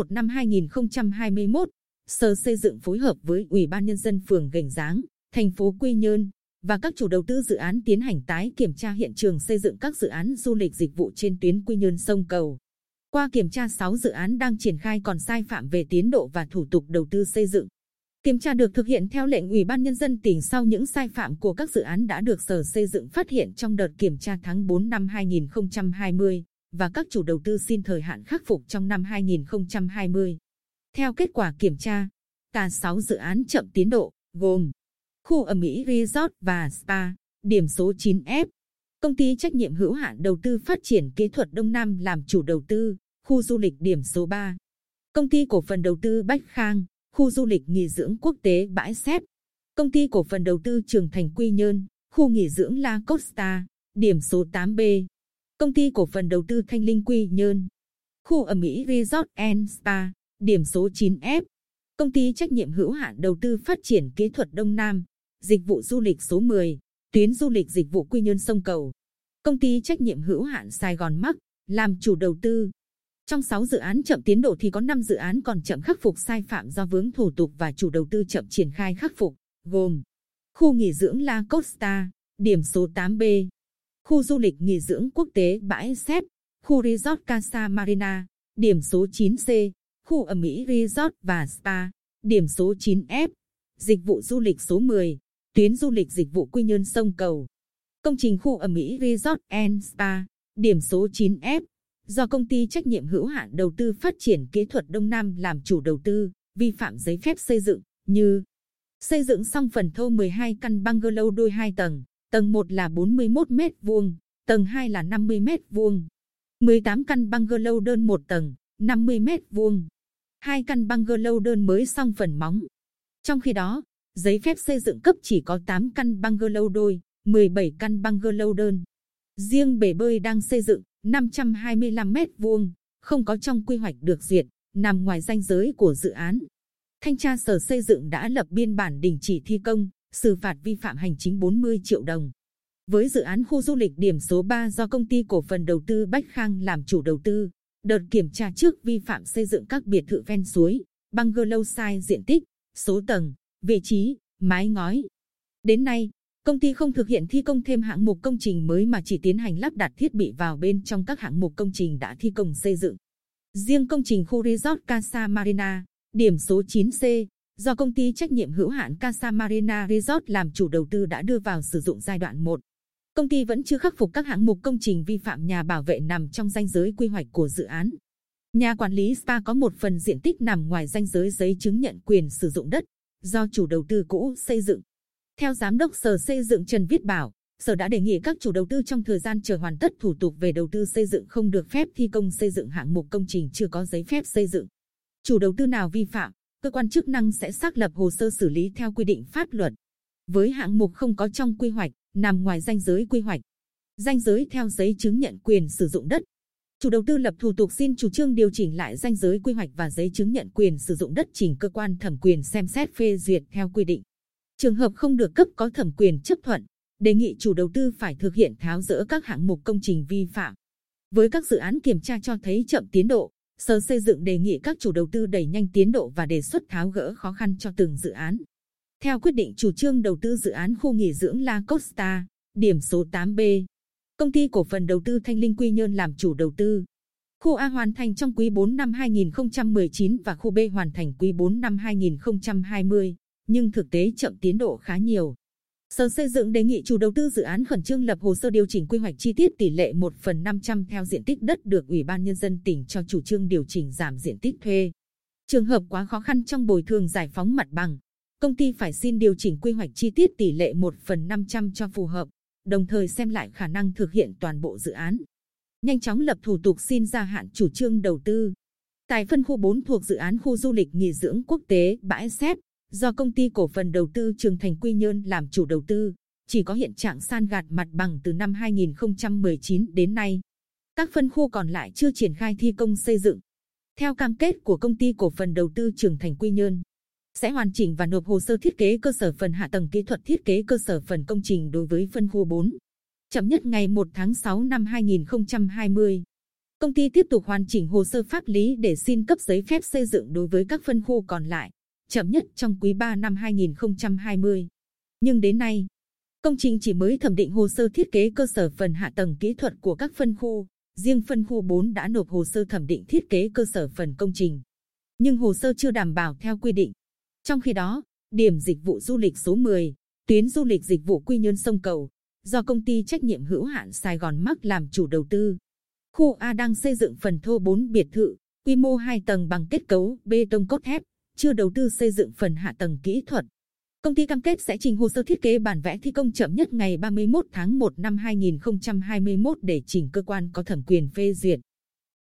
1 năm 2021, Sở Xây dựng phối hợp với Ủy ban Nhân dân phường Gành Giáng, thành phố Quy Nhơn và các chủ đầu tư dự án tiến hành tái kiểm tra hiện trường xây dựng các dự án du lịch dịch vụ trên tuyến Quy Nhơn sông Cầu. Qua kiểm tra 6 dự án đang triển khai còn sai phạm về tiến độ và thủ tục đầu tư xây dựng. Kiểm tra được thực hiện theo lệnh Ủy ban Nhân dân tỉnh sau những sai phạm của các dự án đã được Sở Xây dựng phát hiện trong đợt kiểm tra tháng 4 năm 2020 và các chủ đầu tư xin thời hạn khắc phục trong năm 2020. Theo kết quả kiểm tra, cả 6 dự án chậm tiến độ, gồm khu ở Mỹ Resort và Spa, điểm số 9F, công ty trách nhiệm hữu hạn đầu tư phát triển kỹ thuật Đông Nam làm chủ đầu tư, khu du lịch điểm số 3, công ty cổ phần đầu tư Bách Khang, khu du lịch nghỉ dưỡng quốc tế Bãi Xép, công ty cổ phần đầu tư Trường Thành Quy Nhơn, khu nghỉ dưỡng La Costa, điểm số 8B, công ty cổ phần đầu tư Thanh Linh Quy Nhơn, khu ở Mỹ Resort and Spa, điểm số 9F, công ty trách nhiệm hữu hạn đầu tư phát triển kỹ thuật Đông Nam, dịch vụ du lịch số 10, tuyến du lịch dịch vụ Quy Nhơn sông Cầu, công ty trách nhiệm hữu hạn Sài Gòn Mắc làm chủ đầu tư. Trong 6 dự án chậm tiến độ thì có 5 dự án còn chậm khắc phục sai phạm do vướng thủ tục và chủ đầu tư chậm triển khai khắc phục, gồm khu nghỉ dưỡng La Costa, điểm số 8B, khu du lịch nghỉ dưỡng quốc tế Bãi xếp, khu resort Casa Marina, điểm số 9C, khu ở Mỹ Resort và Spa, điểm số 9F, dịch vụ du lịch số 10, tuyến du lịch dịch vụ Quy Nhơn sông Cầu. Công trình khu ở Mỹ Resort and Spa, điểm số 9F, do công ty trách nhiệm hữu hạn đầu tư phát triển kỹ thuật Đông Nam làm chủ đầu tư, vi phạm giấy phép xây dựng như xây dựng xong phần thô 12 căn bungalow đôi 2 tầng, tầng 1 là 41 m vuông, tầng 2 là 50 m vuông, 18 căn bungalow đơn một tầng, 50 m vuông, hai căn bungalow đơn mới xong phần móng. Trong khi đó, giấy phép xây dựng cấp chỉ có 8 căn bungalow đôi, 17 căn bungalow đơn. Riêng bể bơi đang xây dựng 525 mét vuông, không có trong quy hoạch được duyệt, nằm ngoài danh giới của dự án. Thanh tra Sở Xây dựng đã lập biên bản đình chỉ thi công, xử phạt vi phạm hành chính 40 triệu đồng. Với dự án khu du lịch điểm số 3 do công ty cổ phần đầu tư Bách Khang làm chủ đầu tư, đợt kiểm tra trước vi phạm xây dựng các biệt thự ven suối, bungalow sai diện tích, số tầng, vị trí, mái ngói. Đến nay, công ty không thực hiện thi công thêm hạng mục công trình mới mà chỉ tiến hành lắp đặt thiết bị vào bên trong các hạng mục công trình đã thi công xây dựng. Riêng công trình khu resort Casa Marina, điểm số 9C, do công ty trách nhiệm hữu hạn Casa Marina Resort làm chủ đầu tư đã đưa vào sử dụng giai đoạn 1. Công ty vẫn chưa khắc phục các hạng mục công trình vi phạm nhà bảo vệ nằm trong danh giới quy hoạch của dự án. Nhà quản lý spa có một phần diện tích nằm ngoài danh giới giấy chứng nhận quyền sử dụng đất, do chủ đầu tư cũ xây dựng. Theo Giám đốc Sở Xây dựng Trần Viết Bảo, Sở đã đề nghị các chủ đầu tư trong thời gian chờ hoàn tất thủ tục về đầu tư xây dựng không được phép thi công xây dựng hạng mục công trình chưa có giấy phép xây dựng. Chủ đầu tư nào vi phạm, cơ quan chức năng sẽ xác lập hồ sơ xử lý theo quy định pháp luật. Với hạng mục không có trong quy hoạch, nằm ngoài danh giới quy hoạch, danh giới theo giấy chứng nhận quyền sử dụng đất, chủ đầu tư lập thủ tục xin chủ trương điều chỉnh lại danh giới quy hoạch và giấy chứng nhận quyền sử dụng đất trình cơ quan thẩm quyền xem xét phê duyệt theo quy định. Trường hợp không được cấp có thẩm quyền chấp thuận, đề nghị chủ đầu tư phải thực hiện tháo rỡ các hạng mục công trình vi phạm. Với các dự án kiểm tra cho thấy chậm tiến độ, Sở Xây dựng đề nghị các chủ đầu tư đẩy nhanh tiến độ và đề xuất tháo gỡ khó khăn cho từng dự án. Theo quyết định chủ trương đầu tư dự án khu nghỉ dưỡng La Costa, điểm số 8B, công ty cổ phần đầu tư Thanh Linh Quy Nhơn làm chủ đầu tư. Khu A hoàn thành trong quý 4 năm 2019 và khu B hoàn thành quý 4 năm 2020, nhưng thực tế chậm tiến độ khá nhiều. Sở Xây dựng đề nghị chủ đầu tư dự án khẩn trương lập hồ sơ điều chỉnh quy hoạch chi tiết tỷ lệ 1 phần 500 theo diện tích đất được Ủy ban Nhân dân tỉnh cho chủ trương điều chỉnh giảm diện tích thuê. Trường hợp quá khó khăn trong bồi thường giải phóng mặt bằng, công ty phải xin điều chỉnh quy hoạch chi tiết tỷ lệ 1 phần 500 cho phù hợp, đồng thời xem lại khả năng thực hiện toàn bộ dự án. Nhanh chóng lập thủ tục xin gia hạn chủ trương đầu tư. Tại phân khu 4 thuộc dự án khu du lịch nghỉ dưỡng quốc tế Bãi Xép, do công ty cổ phần đầu tư Trường Thành Quy Nhơn làm chủ đầu tư, chỉ có hiện trạng san gạt mặt bằng từ năm 2019 đến nay. Các phân khu còn lại chưa triển khai thi công xây dựng. Theo cam kết của công ty cổ phần đầu tư Trường Thành Quy Nhơn, sẽ hoàn chỉnh và nộp hồ sơ thiết kế cơ sở phần hạ tầng kỹ thuật thiết kế cơ sở phần công trình đối với phân khu 4. Chậm nhất ngày 1 tháng 6 năm 2020. Công ty tiếp tục hoàn chỉnh hồ sơ pháp lý để xin cấp giấy phép xây dựng đối với các phân khu còn lại, chậm nhất trong quý 3 năm 2020. Nhưng đến nay, công trình chỉ mới thẩm định hồ sơ thiết kế cơ sở phần hạ tầng kỹ thuật của các phân khu, riêng phân khu 4 đã nộp hồ sơ thẩm định thiết kế cơ sở phần công trình. Nhưng hồ sơ chưa đảm bảo theo quy định. Trong khi đó, điểm dịch vụ du lịch số 10, tuyến du lịch dịch vụ Quy Nhơn sông Cầu, do công ty trách nhiệm hữu hạn Sài Gòn Mark làm chủ đầu tư. Khu A đang xây dựng phần thô 4 biệt thự, quy mô 2 tầng bằng kết cấu bê tông cốt thép, chưa đầu tư xây dựng phần hạ tầng kỹ thuật. Công ty cam kết sẽ trình hồ sơ thiết kế bản vẽ thi công chậm nhất ngày 31 tháng 1 năm 2021 để trình cơ quan có thẩm quyền phê duyệt.